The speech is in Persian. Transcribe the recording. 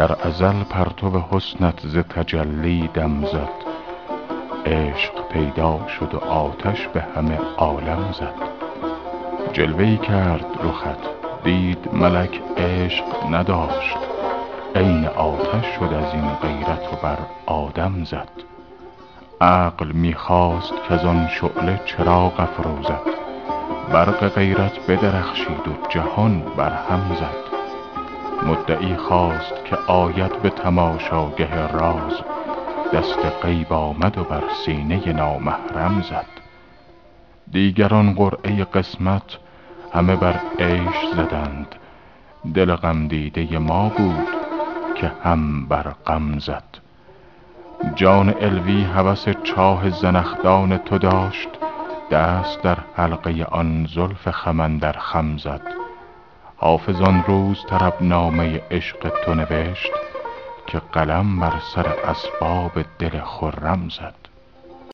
در ازل پرتو حسنت ز تجلی دم زد. عشق پیدا شد و آتش به همه عالم زد. جلوه کرد رخت دید ملک عشق نداشت. عین آتش شد از این غیرت و بر آدم زد. عقل می خواست کز آن شعله چراغ افروزد. برق غیرت بدرخشید و جهان بر هم زد. مدعی خواست که آید به تماشاگه راز. دست غیب آمد و بر سینه نامحرم زد. دیگران قرعه قسمت همه بر عیش زدند. دل غمدیده ما بود که هم بر غم زد. جان علوی هوس چاه زنخدان تو داشت. دست در حلقه آن زلف خم اندر خم زد. حافظ آن روز طربنامه عشق تو نوشت که قلم بر سر اسباب دل خرم زد.